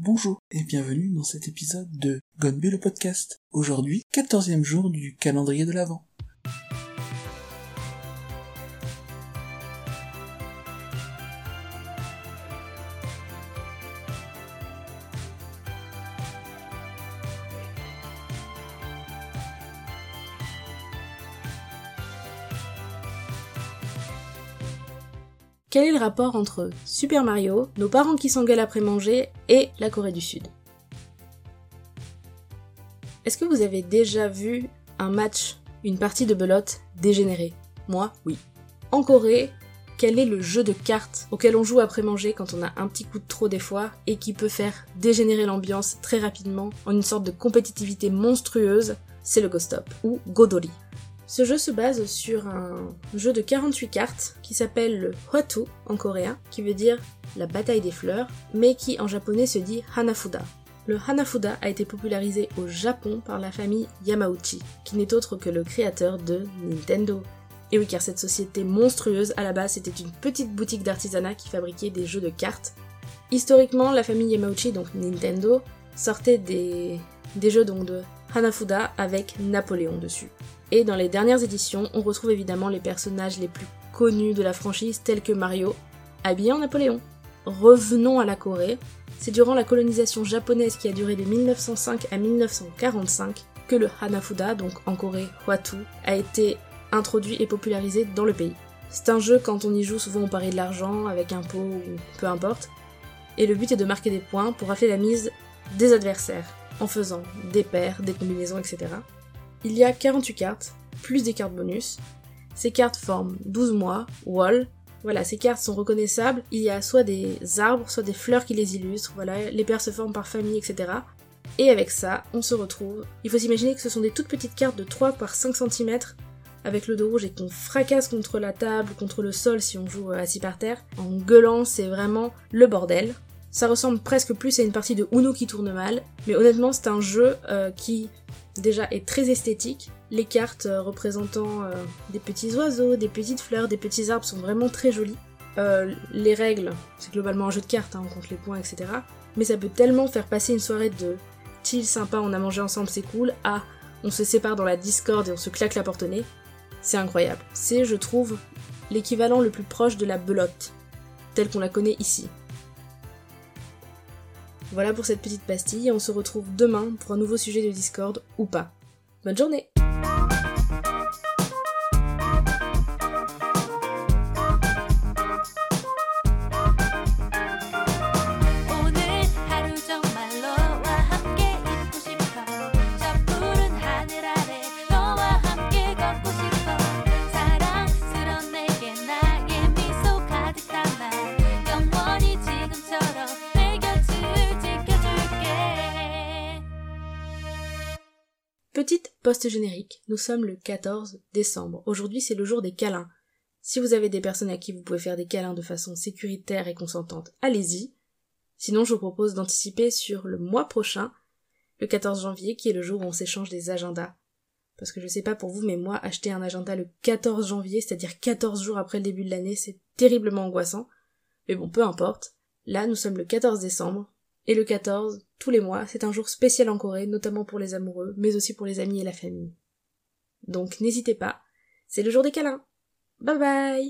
Bonjour et bienvenue dans cet épisode de Gonbu le podcast. Aujourd'hui, quatorzième jour du calendrier de l'Avent. Quel est le rapport entre Super Mario, nos parents qui s'engueulent après manger et la Corée du Sud? Est-ce que vous avez déjà vu un match, une partie de belote dégénérer Moi, oui. En Corée, quel est le jeu de cartes auquel on joue après manger quand on a un petit coup de trop des fois et qui peut faire dégénérer l'ambiance très rapidement en une sorte de compétitivité monstrueuse? C'est le Ghost Stop ou Godori. Ce jeu se base sur un jeu de 48 cartes qui s'appelle le Hwatu en coréen, qui veut dire la bataille des fleurs, mais qui en japonais se dit Hanafuda. Le Hanafuda a été popularisé au Japon par la famille Yamauchi, qui n'est autre que le créateur de Nintendo. Et oui, car cette société monstrueuse, à la base, c'était une petite boutique d'artisanat qui fabriquait des jeux de cartes. Historiquement, la famille Yamauchi, donc Nintendo, sortait des, des jeux donc de Hanafuda avec Napoléon dessus. Et dans les dernières éditions, on retrouve évidemment les personnages les plus connus de la franchise tels que Mario, habillé en Napoléon. Revenons à la Corée. C'est durant la colonisation japonaise qui a duré de 1905 à 1945 que le Hanafuda, donc en Corée Hwatu, a été introduit et popularisé dans le pays. C'est un jeu, quand on y joue, souvent on parie de l'argent avec un pot ou peu importe. Et le but est de marquer des points pour rafler la mise des adversaires, en faisant des paires, des combinaisons, etc. Il y a 48 cartes, plus des cartes bonus. Ces cartes forment 12 mois, wall. Voilà, ces cartes sont reconnaissables. Il y a soit des arbres, soit des fleurs qui les illustrent. Voilà, les paires se forment par famille, etc. Et avec ça, on se retrouve. Il faut s'imaginer que ce sont des toutes petites cartes de 3 par 5 cm avec le dos rouge et qu'on fracasse contre la table, contre le sol si on joue assis par terre. En gueulant, c'est vraiment le bordel. Ça ressemble presque plus à une partie de Uno qui tourne mal, mais honnêtement, c'est un jeu euh, qui déjà est très esthétique. Les cartes euh, représentant euh, des petits oiseaux, des petites fleurs, des petits arbres sont vraiment très jolies. Les règles, c'est globalement un jeu de cartes, hein, on compte les points, etc. Mais ça peut tellement faire passer une soirée de chill sympa, on a mangé ensemble, c'est cool, à on se sépare dans la discorde et on se claque la porte au nez. C'est incroyable. C'est, je trouve, l'équivalent le plus proche de la belote, telle qu'on la connaît ici. Voilà pour cette petite pastille on se retrouve demain pour un nouveau sujet de Discord ou pas. Bonne journée Petite post-générique, nous sommes le 14 décembre. Aujourd'hui c'est le jour des câlins. Si vous avez des personnes à qui vous pouvez faire des câlins de façon sécuritaire et consentante, allez-y. Sinon je vous propose d'anticiper sur le mois prochain, le 14 janvier, qui est le jour où on s'échange des agendas. Parce que je sais pas pour vous, mais moi, acheter un agenda le 14 janvier, c'est-à-dire 14 jours après le début de l'année, c'est terriblement angoissant. Mais bon, peu importe. Là, nous sommes le 14 décembre, et le 14, tous les mois, c'est un jour spécial en Corée, notamment pour les amoureux, mais aussi pour les amis et la famille. Donc n'hésitez pas, c'est le jour des câlins. Bye bye